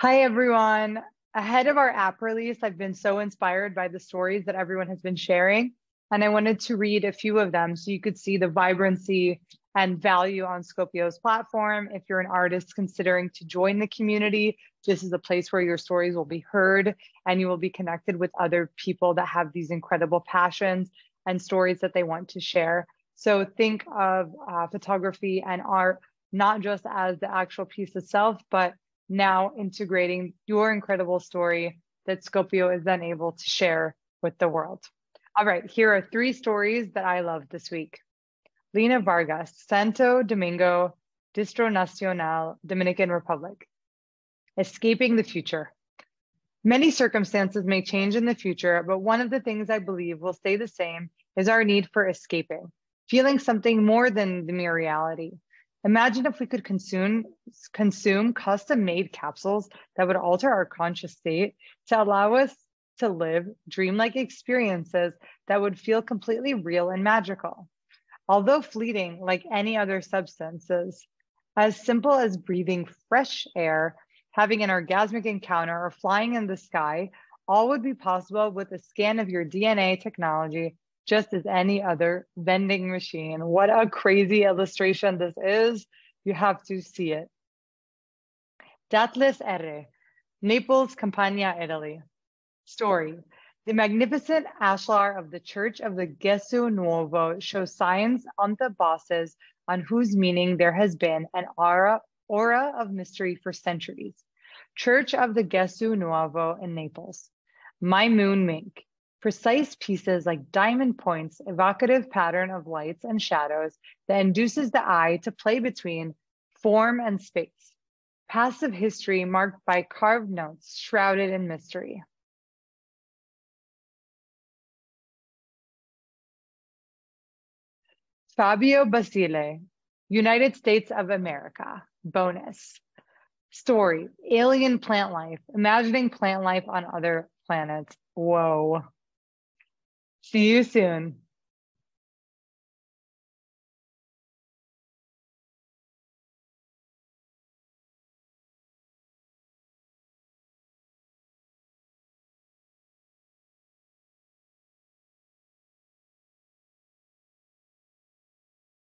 Hi, everyone. Ahead of our app release, I've been so inspired by the stories that everyone has been sharing. And I wanted to read a few of them so you could see the vibrancy and value on Scopio's platform. If you're an artist considering to join the community, this is a place where your stories will be heard and you will be connected with other people that have these incredible passions and stories that they want to share. So think of uh, photography and art not just as the actual piece itself, but now integrating your incredible story that Scopio is then able to share with the world. All right, here are three stories that I loved this week. Lena Vargas, Santo Domingo, Distrito Nacional, Dominican Republic. Escaping the future. Many circumstances may change in the future, but one of the things I believe will stay the same is our need for escaping, feeling something more than the mere reality. Imagine if we could consume, consume custom made capsules that would alter our conscious state to allow us to live dreamlike experiences that would feel completely real and magical. Although fleeting like any other substances, as simple as breathing fresh air, having an orgasmic encounter, or flying in the sky, all would be possible with a scan of your DNA technology just as any other vending machine. What a crazy illustration this is. You have to see it. Datlas Erre, Naples, Campania, Italy. Story. The magnificent ashlar of the Church of the Gesù Nuovo shows signs on the bosses on whose meaning there has been an aura, aura of mystery for centuries. Church of the Gesù Nuovo in Naples. My moon mink precise pieces like diamond points, evocative pattern of lights and shadows that induces the eye to play between form and space. Passive history marked by carved notes shrouded in mystery. Fabio Basile, United States of America, bonus. Story, alien plant life, imagining plant life on other planets. Whoa. See you soon.